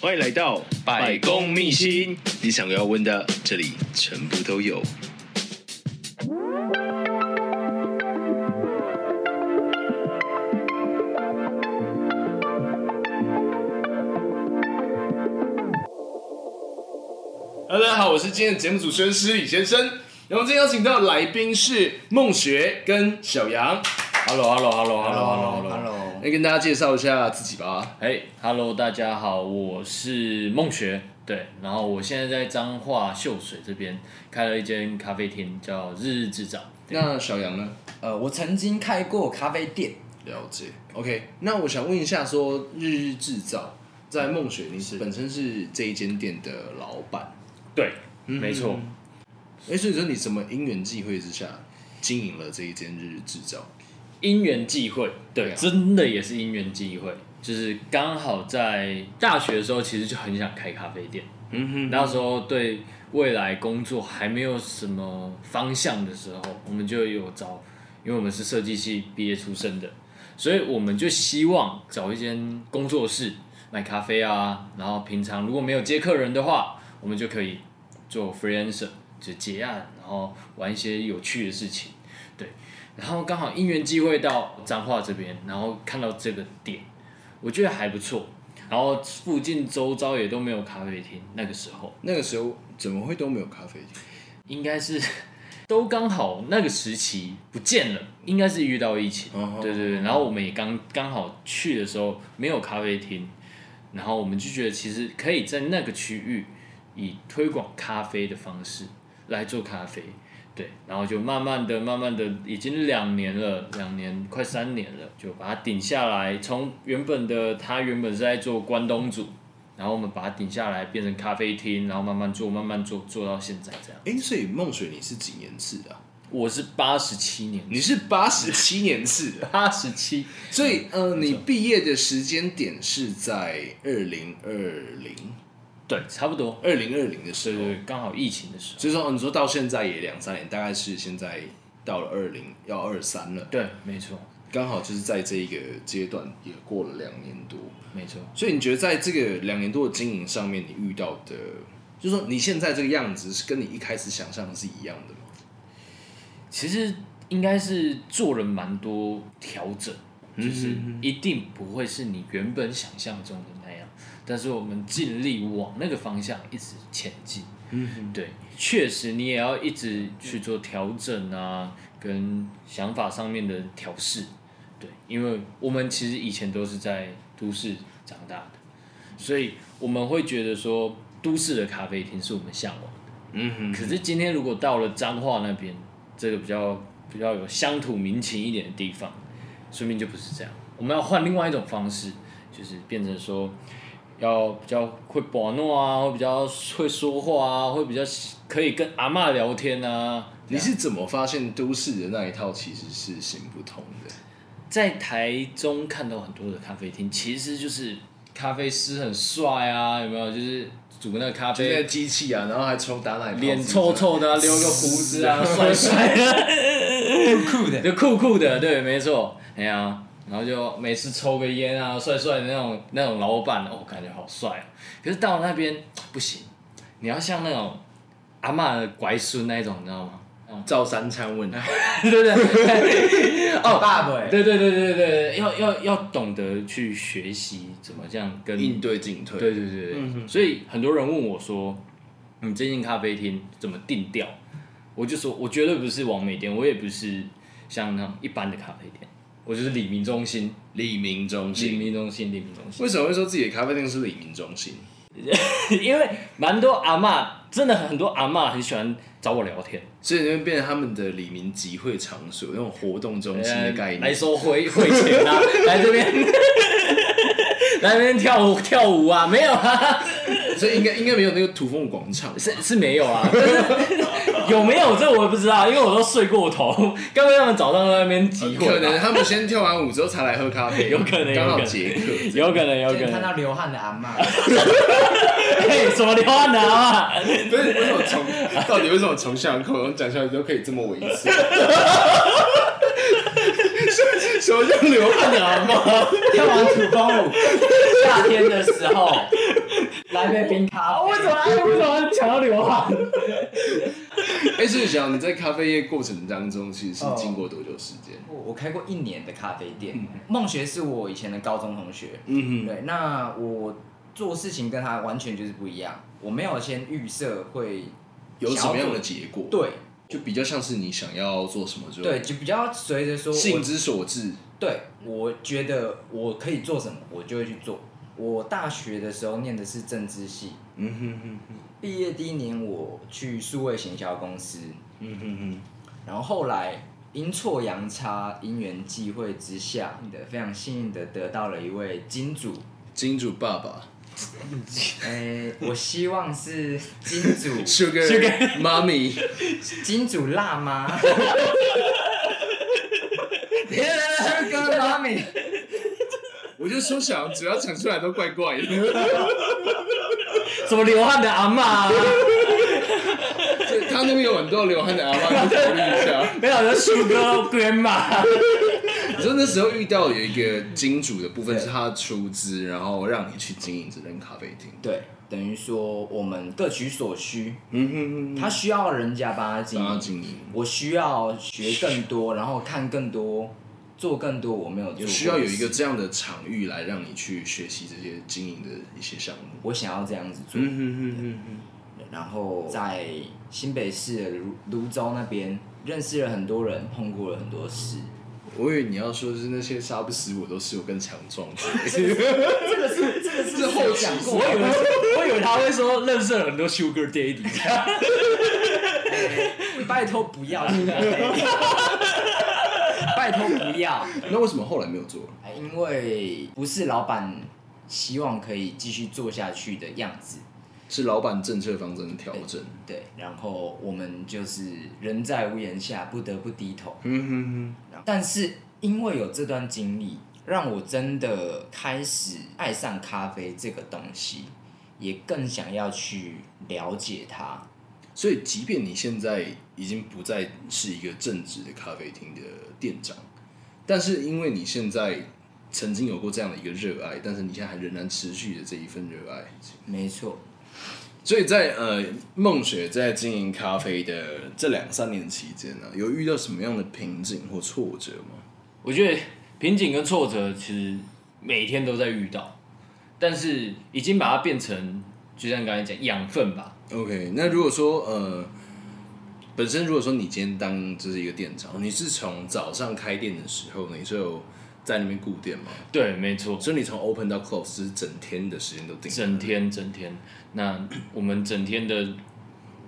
欢迎来到百公秘辛，你想要问的，这里全部都有。Hello，大家好，我是今天的节目主持人施礼先生。然后今天邀请到的来宾是孟学跟小杨。Hello，Hello，Hello，Hello，Hello，Hello。来跟大家介绍一下自己吧。哎，Hello，大家好，我是孟学。对，然后我现在在彰化秀水这边开了一间咖啡厅，叫日日制造。那小杨呢？呃，我曾经开过咖啡店。了解。OK，那我想问一下，说日日制造在孟雪，你是本身是这一间店的老板？对，嗯、没错。哎，所以说你什么因缘际会之下经营了这一间日日制造？因缘际会，对，对啊、真的也是因缘际会，就是刚好在大学的时候，其实就很想开咖啡店。嗯哼，那时候对未来工作还没有什么方向的时候，我们就有找，因为我们是设计系毕业出身的，所以我们就希望找一间工作室卖咖啡啊，然后平常如果没有接客人的话，我们就可以做 freelancer，就结案，然后玩一些有趣的事情。然后刚好因缘机会到彰化这边，然后看到这个店，我觉得还不错。然后附近周遭也都没有咖啡厅，那个时候，那个时候怎么会都没有咖啡厅？应该是都刚好那个时期不见了，应该是遇到疫情。Oh, 对对对。然后我们也刚刚好去的时候没有咖啡厅，然后我们就觉得其实可以在那个区域以推广咖啡的方式来做咖啡。对，然后就慢慢的、慢慢的，已经两年了，两年快三年了，就把它顶下来。从原本的他原本是在做关东煮，然后我们把它顶下来，变成咖啡厅，然后慢慢做、慢慢做，做到现在这样。哎，所以梦水你是几年次的啊？我是八十七年，你是八十七年次的，八十七。所以，呃，你毕业的时间点是在二零二零。对，差不多二零二零的时候，刚好疫情的时候。所以说，你说到现在也两三年，大概是现在到了二零要二三了。对，没错，刚好就是在这一个阶段也过了两年多。没错。所以你觉得在这个两年多的经营上面，你遇到的，就是说你现在这个样子是跟你一开始想象的是一样的吗？其实应该是做了蛮多调整，就是一定不会是你原本想象中的。但是我们尽力往那个方向一直前进。嗯，对，确实你也要一直去做调整啊，跟想法上面的调试。对，因为我们其实以前都是在都市长大的，所以我们会觉得说都市的咖啡厅是我们向往的。嗯哼，可是今天如果到了彰化那边，这个比较比较有乡土民情一点的地方，说明就不是这样。我们要换另外一种方式，就是变成说。要比较会把弄啊，会比较会说话啊，会比较可以跟阿妈聊天啊。你是怎么发现都市的那一套其实是行不通的？在台中看到很多的咖啡厅，其实就是咖啡师很帅啊，有没有？就是煮那个咖啡，那个机器啊，然后还抽打奶泡，脸臭臭的，啊，留个胡子啊，帅帅的，酷酷的，就酷酷的，对，没错，哎呀。然后就每次抽个烟啊，帅帅的那种那种老板，哦，感觉好帅啊。可是到了那边不行，你要像那种阿嬷的乖孙那种，你知道吗？照三餐问，对对对，哦，爸爸，对对对对对，要要要懂得去学习怎么这样跟应对进退，对对对，嗯、所以很多人问我说，你最近咖啡厅怎么定调？我就说，我绝对不是王美店，我也不是像那种一般的咖啡店。我就是李明中心，李明中心，里民中心，里民中心。为什么会说自己的咖啡店是李明中心？因为蛮多阿嬷，真的很多阿嬷很喜欢找我聊天，所以那边变成他们的李明集会场所，那种活动中心的概念。来收会会钱啊，来这边，来这边跳舞跳舞啊，没有啊。所以应该应该没有那个土风广场，是是没有啊。有没有这我也不知道，因为我都睡过头。刚刚他们早上在那边集会，可能他们先跳完舞之后才来喝咖啡，有可能，刚好结课，有可能，有可能。看到流汗的阿妈，哎，什么流汗的阿妈？不是，为什么从到底为什么从巷口讲出来都可以这么猥琐？什么叫流汗的阿妈？跳完土风舞，夏天的时候。来杯冰咖啡。为什么？为什么抢到流汗？哎，所以想你在咖啡业过程当中，其实是经过多久时间？我我开过一年的咖啡店，梦学是我以前的高中同学。嗯哼，对，那我做事情跟他完全就是不一样。我没有先预设会有什么样的结果，对，就比较像是你想要做什么就对，就比较随着说性之所至。对，我觉得我可以做什么，我就会去做。我大学的时候念的是政治系，嗯哼哼哼，毕业第一年我去数位行销公司，嗯哼哼，然后后来阴错阳差、因缘际会之下的非常幸运的得到了一位金主，金主爸爸。哎，我希望是金主 Sugar Mommy，金主辣妈，Sugar Mommy。我就说想，只要讲出来都怪怪的。什么流汗的阿嬷、啊？他那边有很多流汗的阿妈，你考虑一下。没有，就 Sugar Grandma。你说那时候遇到有一个金主的部分是他出资，然后让你去经营这间咖啡厅。对，等于说我们各取所需。嗯哼哼。他需要人家帮他经营，我需要学更多，然后看更多。做更多我没有做，需要有一个这样的场域来让你去学习这些经营的一些项目。我想要这样子做。然后在新北市的芦洲那边认识了很多人，碰过了很多事。我以为你要说的是那些杀不死我，都是我更强壮。这个是这个是这个是后讲过。我以为我以为他会说认识了很多 Sugar Daddy。拜托不要。拜托不要。那为什么后来没有做？因为不是老板希望可以继续做下去的样子，是老板政策方针的调整。对，然后我们就是人在屋檐下，不得不低头。嗯哼哼。但是因为有这段经历，让我真的开始爱上咖啡这个东西，也更想要去了解它。所以，即便你现在已经不再是一个正直的咖啡厅的店长，但是因为你现在曾经有过这样的一个热爱，但是你现在还仍然持续的这一份热爱。没错。所以在呃梦雪在经营咖啡的这两三年期间呢、啊，有遇到什么样的瓶颈或挫折吗？我觉得瓶颈跟挫折其实每天都在遇到，但是已经把它变成，就像刚才讲养分吧。OK，那如果说呃，本身如果说你今天当就是一个店长，你是从早上开店的时候，你就在那边顾店吗？对，没错。所以你从 open 到 close 是整天的时间都定。整天，整天。那我们整天的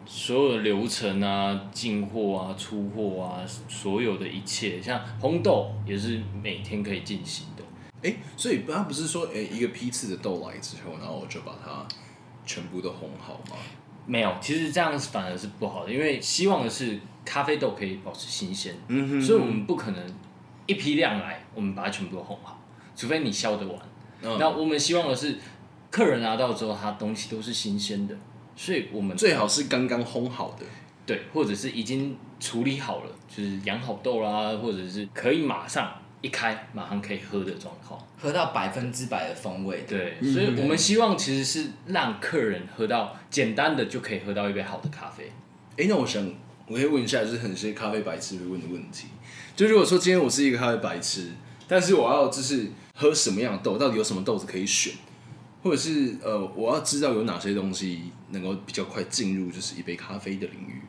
所有的流程啊，进货啊，出货啊，所有的一切，像红豆也是每天可以进行的。哎，所以他不是说，哎，一个批次的豆来之后，然后我就把它全部都烘好吗？没有，其实这样反而是不好的，因为希望的是咖啡豆可以保持新鲜，嗯哼，所以我们不可能一批量来，我们把它全部都烘好，除非你销得完。嗯、那我们希望的是，客人拿到之后，他东西都是新鲜的，所以我们最好是刚刚烘好的，对，或者是已经处理好了，就是养好豆啦，或者是可以马上。一开马上可以喝的状况，喝到百分之百的风味。对，所以我们希望其实是让客人喝到简单的就可以喝到一杯好的咖啡。哎、欸，那我想我可以问一下，就是很些咖啡白痴会问的问题，就如果说今天我是一个咖啡白痴，但是我要就是喝什么样的豆，到底有什么豆子可以选，或者是呃，我要知道有哪些东西能够比较快进入就是一杯咖啡的领域。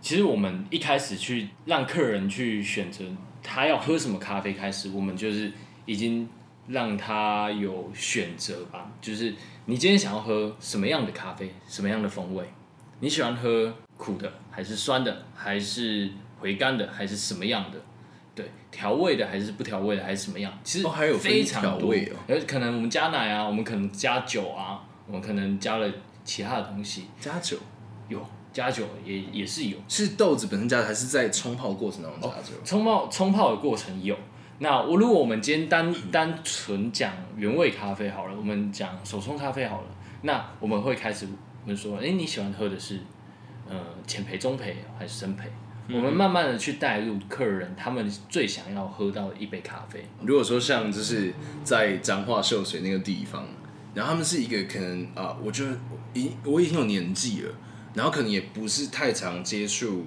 其实我们一开始去让客人去选择。他要喝什么咖啡？开始，我们就是已经让他有选择吧。就是你今天想要喝什么样的咖啡，什么样的风味？你喜欢喝苦的，还是酸的，还是回甘的，还是什么样的？对，调味的还是不调味的，还是什么样？其实还有非常多。有可能我们加奶啊，我们可能加酒啊，我们可能加了其他的东西。加酒有。加酒也也是有，是豆子本身加的，还是在冲泡过程当中加酒？冲泡冲泡的过程有。那我如果我们今天单单纯讲原味咖啡好了，我们讲手冲咖啡好了，那我们会开始我们说，哎、欸，你喜欢喝的是呃浅焙、中焙还是深焙？嗯、我们慢慢的去带入客人他们最想要喝到的一杯咖啡。如果说像就是在彰化秀水那个地方。然后他们是一个可能啊，我觉得已我已经有年纪了，然后可能也不是太常接触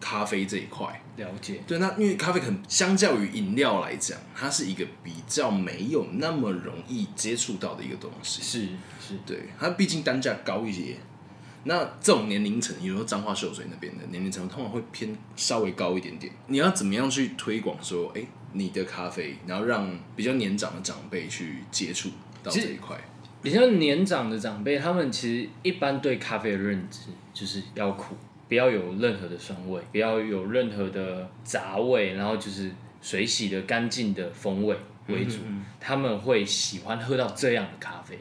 咖啡这一块。了解。对，那因为咖啡可能相较于饮料来讲，它是一个比较没有那么容易接触到的一个东西。是是，对，它毕竟单价高一些。那这种年龄层，比如说彰化秀水那边的年龄层，通常会偏稍微高一点点。你要怎么样去推广说，哎，你的咖啡，然后让比较年长的长辈去接触到这一块？比较年长的长辈，他们其实一般对咖啡的认知就是要苦，不要有任何的酸味，不要有任何的杂味，然后就是水洗的干净的风味为主。嗯嗯，他们会喜欢喝到这样的咖啡。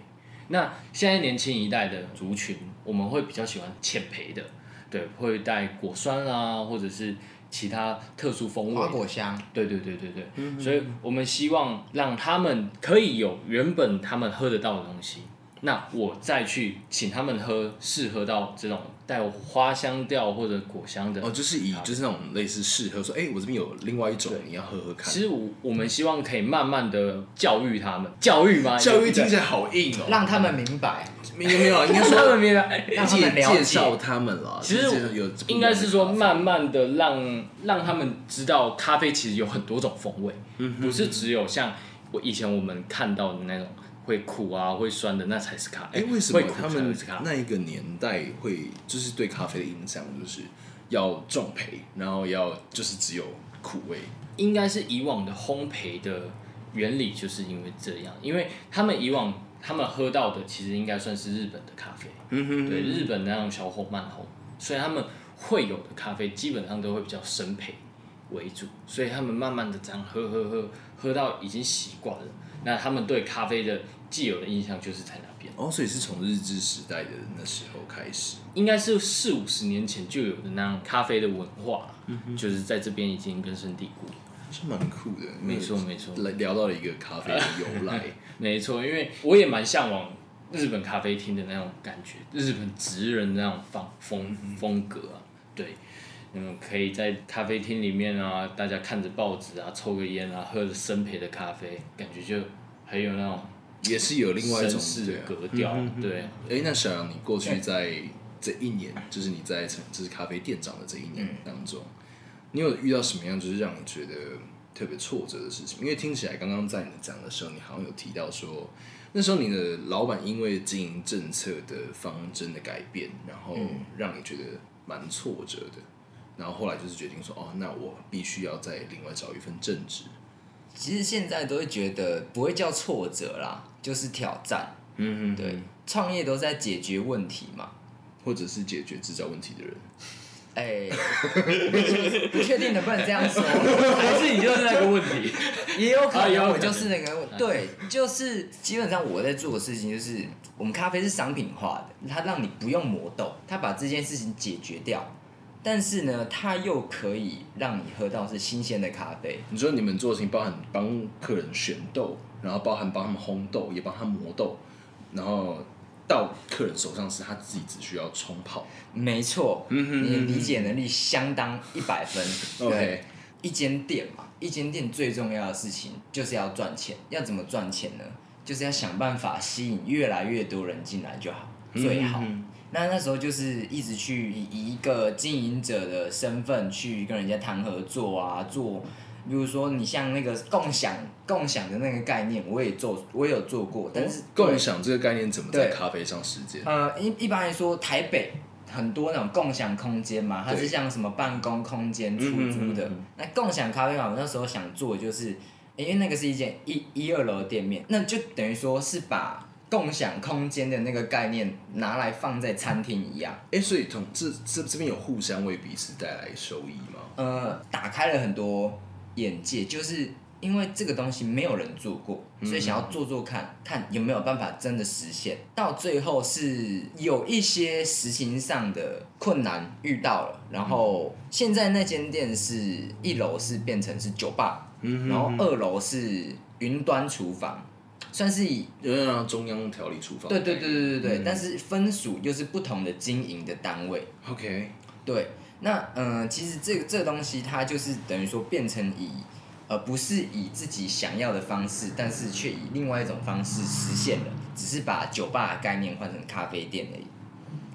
那现在年轻一代的族群，我们会比较喜欢浅焙的，对，会带果酸啊，或者是其他特殊风味，花果香，对对对对对，嗯、所以我们希望让他们可以有原本他们喝得到的东西。那我再去请他们喝，适合到这种带有花香调或者果香的哦，就是以就是那种类似适合说，哎、欸，我这边有另外一种，你要喝喝看。其实我我们希望可以慢慢的教育他们，教育吗？教育听起来好硬哦，让他们明白，没有没有，应该说他们明白，让他们了解介绍他们了。其实有应该是说慢慢的让让他们知道咖啡其实有很多种风味，嗯、不是只有像我以前我们看到的那种。会苦啊，会酸的，那才是咖啡。哎，为什么他们那一个年代会就是对咖啡的印象就是要重焙，然后要就是只有苦味？应该是以往的烘焙的原理就是因为这样，因为他们以往他们喝到的其实应该算是日本的咖啡，嗯哼，对，日本那种小火慢烘，所以他们会有的咖啡基本上都会比较生焙为主，所以他们慢慢的这样喝喝喝，喝到已经习惯了。那他们对咖啡的既有的印象就是在那边。哦，所以是从日治时代的那时候开始，应该是四五十年前就有的那样咖啡的文化，就是在这边已经根深蒂固，是蛮酷的。没错没错，来聊到了一个咖啡的由来，没错，因为我也蛮向往日本咖啡厅的那种感觉，日本职人那种风风风格啊，对。嗯，可以在咖啡厅里面啊，大家看着报纸啊，抽个烟啊，喝着生焙的咖啡，感觉就很有那种，也是有另外一种格调。对，哎、欸，那小杨，你过去在这一年，就是你在成就是咖啡店长的这一年当中，你有遇到什么样就是让你觉得特别挫折的事情？因为听起来刚刚在你讲的时候，你好像有提到说，那时候你的老板因为经营政策的方针的改变，然后让你觉得蛮挫折的。然后后来就是决定说，哦，那我必须要再另外找一份正职。其实现在都会觉得不会叫挫折啦，就是挑战。嗯嗯，对，创业都在解决问题嘛，或者是解决制造问题的人。哎，不确定能不能这样说，还是你就是那个问题，也有可能我就是那个。对，就是基本上我在做的事情就是，我们咖啡是商品化的，它让你不用磨豆，它把这件事情解决掉。但是呢，它又可以让你喝到是新鲜的咖啡。你说你们做的事情包含帮客人选豆，然后包含帮他们烘豆，也帮他磨豆，然后到客人手上时，他自己只需要冲泡。没错，你的理解能力相当一百分。对，一间店嘛，一间店最重要的事情就是要赚钱。要怎么赚钱呢？就是要想办法吸引越来越多人进来就好，最好。那那时候就是一直去以一个经营者的身份去跟人家谈合作啊，做，比如说你像那个共享共享的那个概念，我也做，我也有做过。但是共享这个概念怎么在咖啡上实践？呃，一一般来说，台北很多那种共享空间嘛，它是像什么办公空间出租的。那共享咖啡馆，我那时候想做的就是，因为那个是一间一一二楼的店面，那就等于说是把。共享空间的那个概念拿来放在餐厅一样，哎、欸，所以从这这这边有互相为彼此带来收益吗？呃，打开了很多眼界，就是因为这个东西没有人做过，所以想要做做看，嗯、看有没有办法真的实现。到最后是有一些实行上的困难遇到了，然后现在那间店是一楼是变成是酒吧，嗯、然后二楼是云端厨房。算是以有点像中央条例出发。对对对对对对，嗯、但是分属又是不同的经营的单位。OK，对，那嗯、呃，其实这个这个东西它就是等于说变成以呃不是以自己想要的方式，但是却以另外一种方式实现了。只是把酒吧的概念换成咖啡店而已。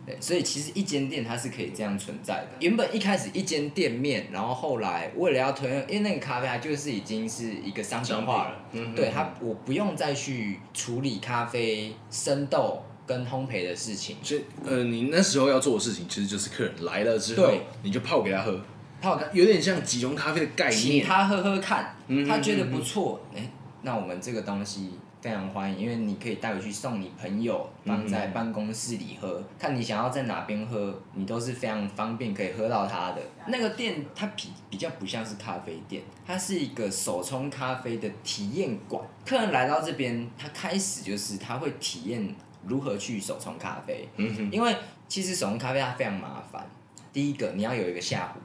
对，所以其实一间店它是可以这样存在的。原本一开始一间店面，然后后来为了要推，因为那个咖啡它就是已经是一个商品化了。嗯，对它，我不用再去处理咖啡生豆跟烘焙的事情。所以，呃，你那时候要做的事情，其实就是客人来了之后，对你就泡给他喝，泡有点像即溶咖啡的概念，请他喝喝看，他觉得不错，哎、欸，那我们这个东西。非常欢迎，因为你可以带回去送你朋友，放在办公室里喝。嗯、看你想要在哪边喝，你都是非常方便可以喝到它的。那个店它比比较不像是咖啡店，它是一个手冲咖啡的体验馆。客人来到这边，他开始就是他会体验如何去手冲咖啡。嗯哼。因为其实手冲咖啡它非常麻烦。第一个你要有一个下壶，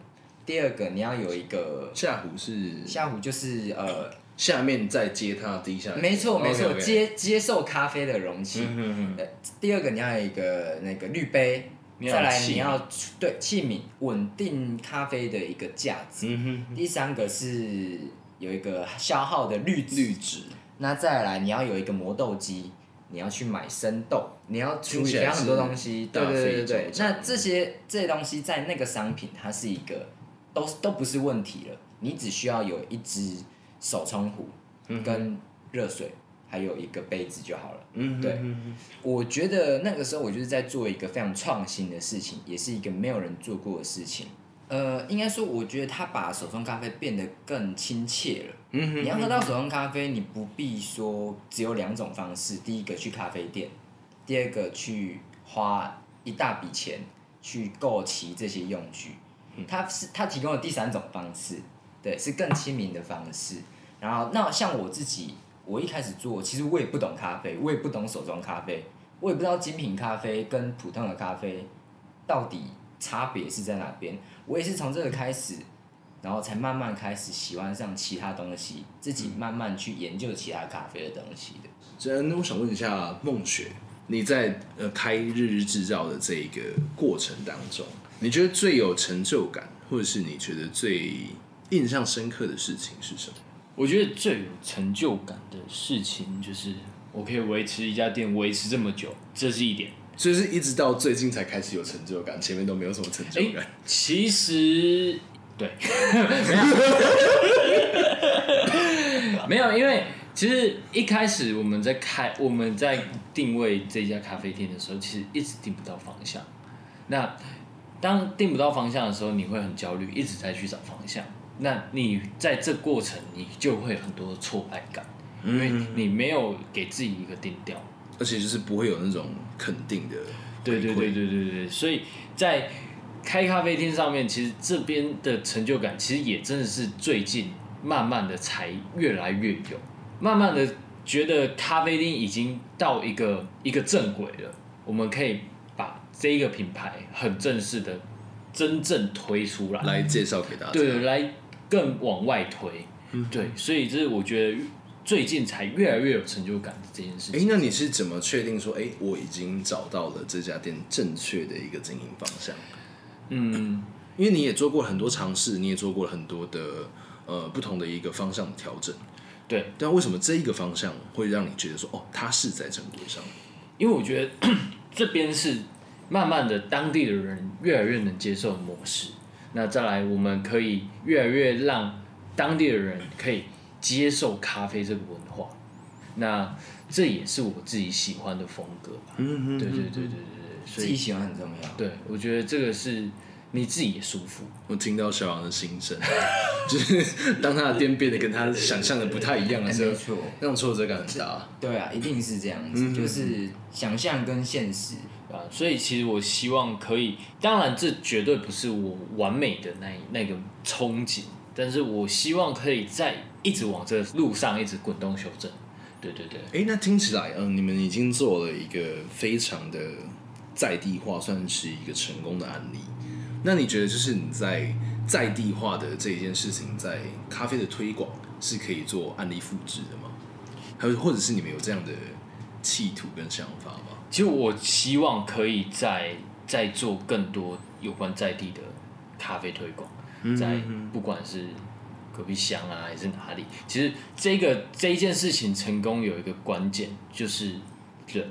第二个你要有一个下壶是下壶就是呃。下面再接它滴下来，没错没错，接接受咖啡的容器。嗯哼第二个你要有一个那个滤杯，再来你要对器皿稳定咖啡的一个架子。嗯哼。第三个是有一个消耗的滤滤纸。那再来你要有一个磨豆机，你要去买生豆，你要处理非常很多东西。对对对对。那这些这些东西在那个商品，它是一个都都不是问题了，你只需要有一支。手冲壶跟热水，还有一个杯子就好了。嗯，对，我觉得那个时候我就是在做一个非常创新的事情，也是一个没有人做过的事情。呃，应该说，我觉得他把手冲咖啡变得更亲切了。嗯，你要喝到手冲咖啡，你不必说只有两种方式：第一个去咖啡店，第二个去花一大笔钱去购齐这些用具。他是他提供了第三种方式，对，是更亲民的方式。然后，那像我自己，我一开始做，其实我也不懂咖啡，我也不懂手冲咖啡，我也不知道精品咖啡跟普通的咖啡到底差别是在哪边。我也是从这个开始，然后才慢慢开始喜欢上其他东西，自己慢慢去研究其他咖啡的东西的。这样，那我想问一下梦雪，你在呃开日日制造的这一个过程当中，你觉得最有成就感，或者是你觉得最印象深刻的事情是什么？我觉得最有成就感的事情就是我可以维持一家店维持这么久，这是一点。所以是一直到最近才开始有成就感，前面都没有什么成就感。欸、其实，对，没有，因为其实一开始我们在开我们在定位这家咖啡店的时候，其实一直定不到方向。那当定不到方向的时候，你会很焦虑，一直在去找方向。那你在这过程，你就会有很多的挫败感，因为你没有给自己一个定调，而且就是不会有那种肯定的。对对对对对对，所以在开咖啡厅上面，其实这边的成就感，其实也真的是最近慢慢的才越来越有，慢慢的觉得咖啡厅已经到一个一个正轨了，我们可以把这一个品牌很正式的真正推出来，来介绍给大家。对，来。更往外推，嗯，对，所以这是我觉得最近才越来越有成就感的这件事情。哎，那你是怎么确定说，哎，我已经找到了这家店正确的一个经营方向？嗯，因为你也做过很多尝试，你也做过了很多的呃不同的一个方向的调整，对。但为什么这一个方向会让你觉得说，哦，它是在正轨上？因为我觉得 这边是慢慢的当地的人越来越能接受的模式。那再来，我们可以越来越让当地的人可以接受咖啡这个文化。那这也是我自己喜欢的风格吧。嗯嗯。对对对对对对。自己喜欢很重要。对，我觉得这个是你自己也舒服。我听到小杨的心声，就是当他的店变得跟他想象的不太一样的时候，那种挫折感很大。对啊，一定是这样子，就是想象跟现实。啊，所以其实我希望可以，当然这绝对不是我完美的那那个憧憬，但是我希望可以在一直往这路上一直滚动修正。对对对。哎，那听起来，嗯，你们已经做了一个非常的在地化，算是一个成功的案例。那你觉得，就是你在在地化的这一件事情，在咖啡的推广是可以做案例复制的吗？还有，或者是你们有这样的企图跟想法吗？其实我希望可以再再做更多有关在地的咖啡推广，在不管是隔壁乡啊还是哪里，其实这个这一件事情成功有一个关键，就是人，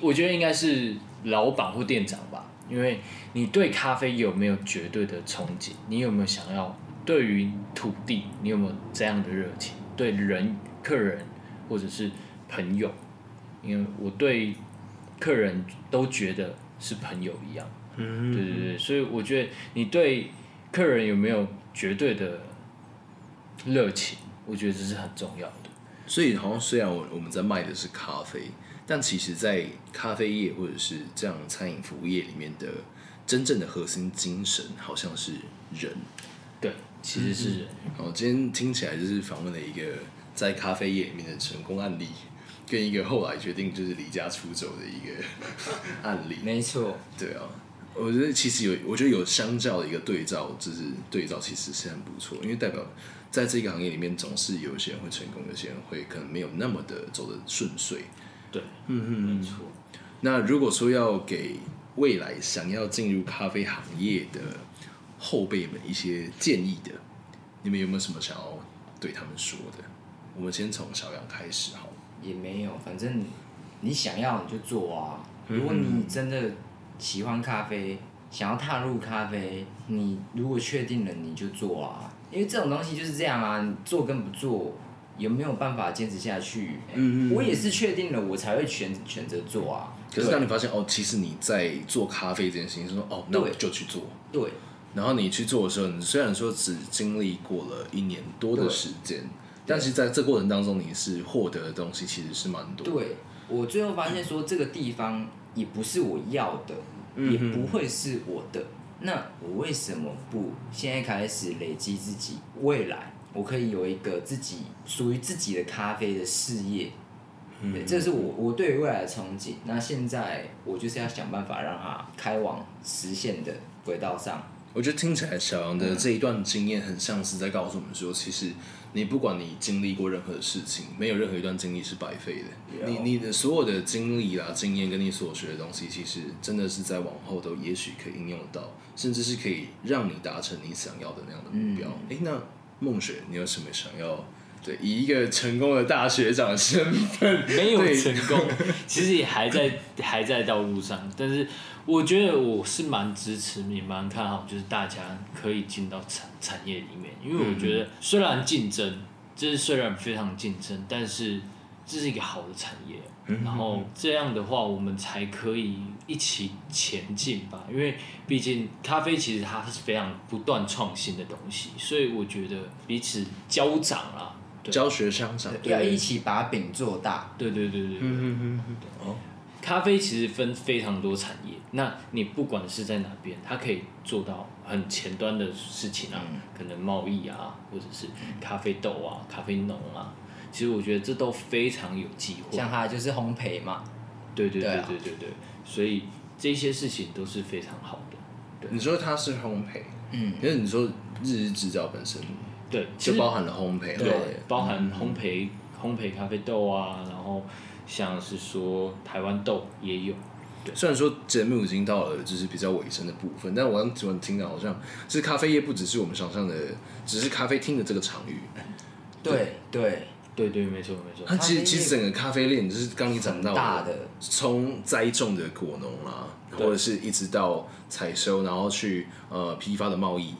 我觉得应该是老板或店长吧，因为你对咖啡有没有绝对的憧憬？你有没有想要对于土地，你有没有这样的热情？对人、客人或者是朋友，因为我对客人都觉得是朋友一样。嗯，对对对，所以我觉得你对客人有没有绝对的热情？我觉得这是很重要的。所以，好像虽然我我们在卖的是咖啡，但其实，在咖啡业或者是这样餐饮服务业里面的真正的核心精神，好像是人。对，其实是人。哦、嗯，今天听起来就是访问了一个在咖啡业里面的成功案例，跟一个后来决定就是离家出走的一个 案例。没错。对啊。我觉得其实有，我觉得有相较的一个对照，就是对照其实是很不错，因为代表在这个行业里面，总是有些人会成功，有些人会可能没有那么的走得顺遂。对，嗯嗯，没错。那如果说要给未来想要进入咖啡行业的后辈们一些建议的，你们有没有什么想要对他们说的？我们先从小杨开始好。也没有，反正你想要你就做啊。如果你真的。喜欢咖啡，想要踏入咖啡，你如果确定了，你就做啊。因为这种东西就是这样啊，你做跟不做，有没有办法坚持下去？嗯嗯。我也是确定了，我才会选选择做啊。可是当你发现哦，其实你在做咖啡这件事情，说哦，那我就去做。对。然后你去做的时候，你虽然说只经历过了一年多的时间，但是在这过程当中，你是获得的东西其实是蛮多的。对。我最后发现说，这个地方。也不是我要的，也不会是我的。那我为什么不现在开始累积自己？未来我可以有一个自己属于自己的咖啡的事业。对，这是我我对于未来的憧憬。那现在我就是要想办法让它开往实现的轨道上。我觉得听起来小杨的这一段经验很像是在告诉我们说，其实。你不管你经历过任何的事情，没有任何一段经历是白费的。你你的所有的经历啦、经验跟你所学的东西，其实真的是在往后都也许可以应用到，甚至是可以让你达成你想要的那样的目标。哎、嗯，那梦雪，你有什么想要？对，以一个成功的大学长身份，没有成功，其实也还在还在道路上，但是。我觉得我是蛮支持，也蛮看好，就是大家可以进到产产业里面，因为我觉得虽然竞争，就是虽然非常竞争，但是这是一个好的产业，然后这样的话，我们才可以一起前进吧。因为毕竟咖啡其实它是非常不断创新的东西，所以我觉得彼此交长啊，教学相长，要一起把饼做大。对对对对对，哦。咖啡其实分非常多产业，那你不管是在哪边，它可以做到很前端的事情啊，嗯、可能贸易啊，或者是咖啡豆啊、咖啡农啊，其实我觉得这都非常有机会。像它就是烘焙嘛，对对对对对对，所以这些事情都是非常好的。对，你说它是烘焙，嗯，因为你说日日制造本身，对，就包含了烘焙，对，包含烘焙、嗯、烘焙咖啡豆啊，然后。像是说台湾豆也有，对，虽然说节目已经到了就是比较尾声的部分，但我刚刚听到好像，其实咖啡业不只是我们想象的，只是咖啡厅的这个场域。对对对对，没错没错。它其实其实整个咖啡链就是刚你讲到大的，从栽种的果农啦，或者是一直到采收，然后去呃批发的贸易。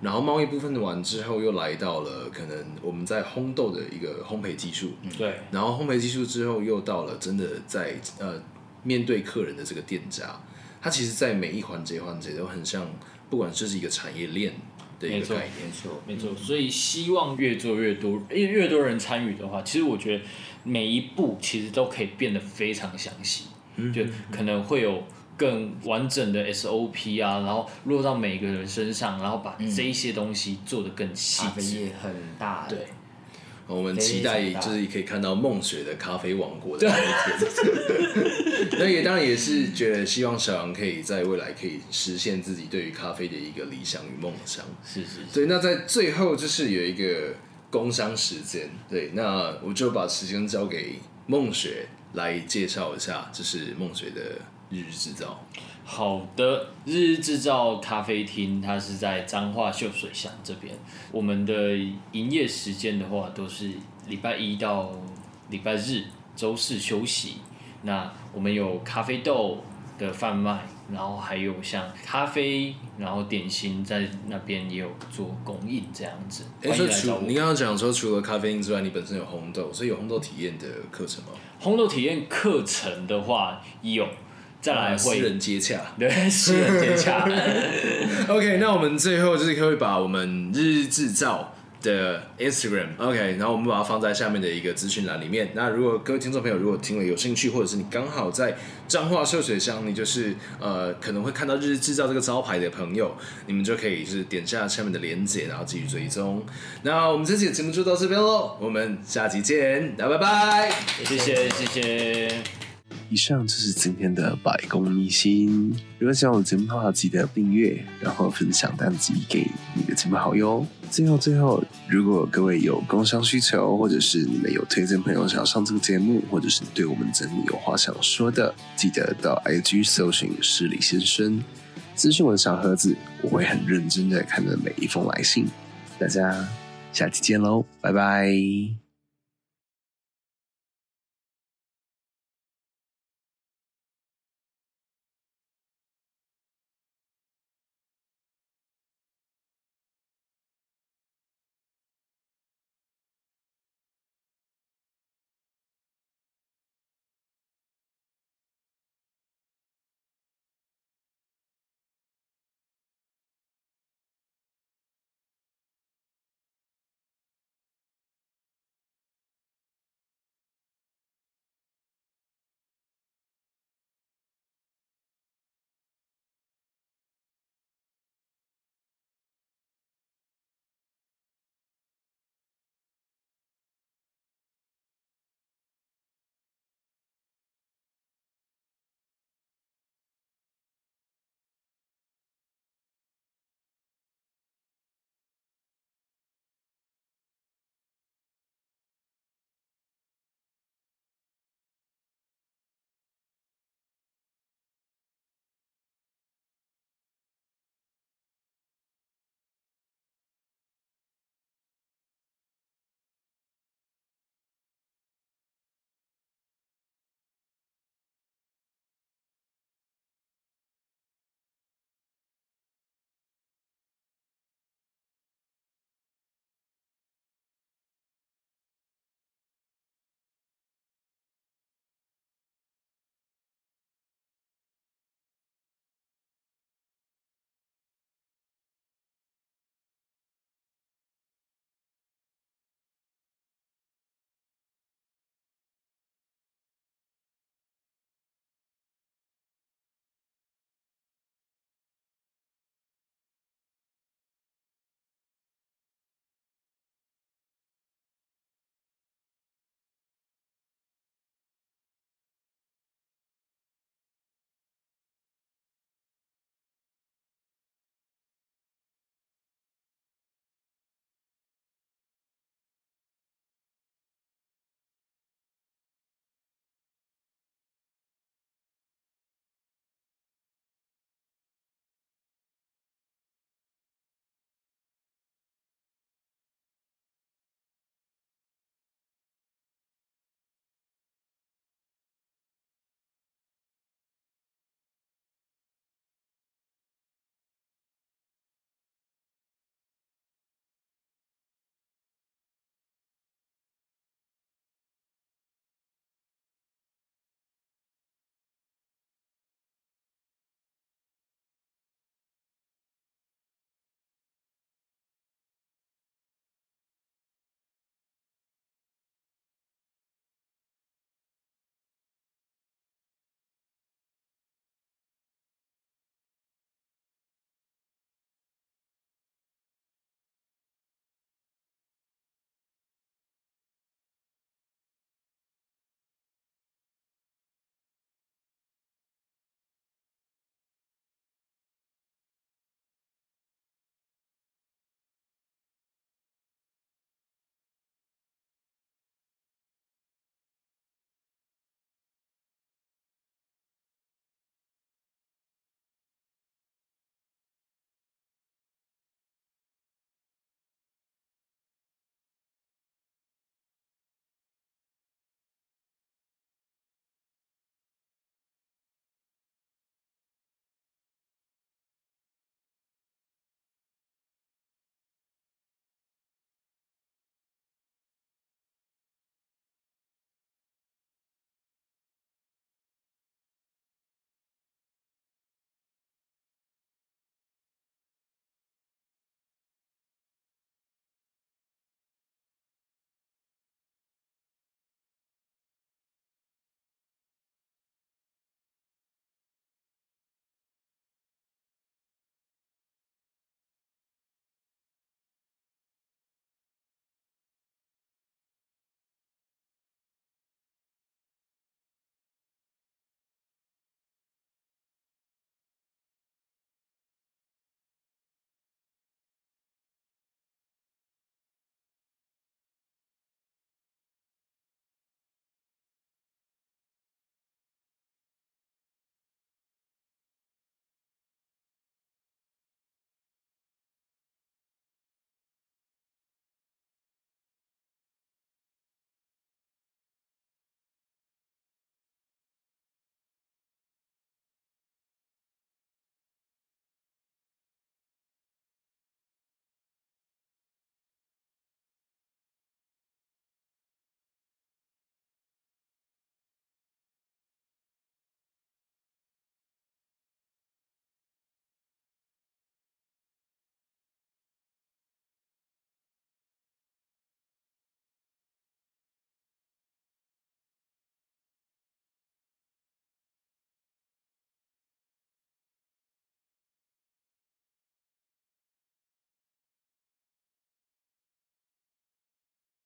然后贸易部分完之后，又来到了可能我们在烘豆的一个烘焙技术，对。然后烘焙技术之后，又到了真的在呃面对客人的这个店家，它其实，在每一环节环节都很像，不管这是一个产业链的一个概念，没错，没错，没错。所以希望越做越多，因为越多人参与的话，其实我觉得每一步其实都可以变得非常详细，嗯，就可能会有。更完整的 SOP 啊，然后落到每个人身上，然后把这一些东西做得更细致。咖啡业很大，对。我们期待就是可以看到梦雪的咖啡王国的那一天。那也当然也是觉得希望小杨可以在未来可以实现自己对于咖啡的一个理想与梦想。是是是。对，那在最后就是有一个工商时间，对，那我就把时间交给梦雪来介绍一下，就是梦雪的。日日制造，好的，日日制造咖啡厅，它是在彰化秀水乡这边。我们的营业时间的话，都是礼拜一到礼拜日，周四休息。那我们有咖啡豆的贩卖，然后还有像咖啡，然后点心在那边也有做供应这样子。哎，所以除你刚刚讲说除了咖啡因之外，你本身有红豆，所以有红豆体验的课程吗？红豆体验课程的话有。再来会私人接洽，对，私人接洽。OK，那我们最后就是可以把我们日日制造的 Instagram，OK，然后我们把它放在下面的一个资讯栏里面。那如果各位听众朋友如果听了有兴趣，或者是你刚好在彰化秀水乡，你就是呃可能会看到日日制造这个招牌的朋友，你们就可以就是点下下面的链接，然后继续追踪。那我们这期的节目就到这边喽，我们下期见，大家拜拜，谢谢谢谢。以上就是今天的百工秘辛。如果喜欢我的节目的话，记得订阅，然后分享单集给你的亲朋好友。最后最后，如果各位有工商需求，或者是你们有推荐朋友想要上这个节目，或者是对我们整理有话想说的，记得到 IG 搜寻失礼先生，咨询我的小盒子，我会很认真的看着每一封来信。大家下期见喽，拜拜。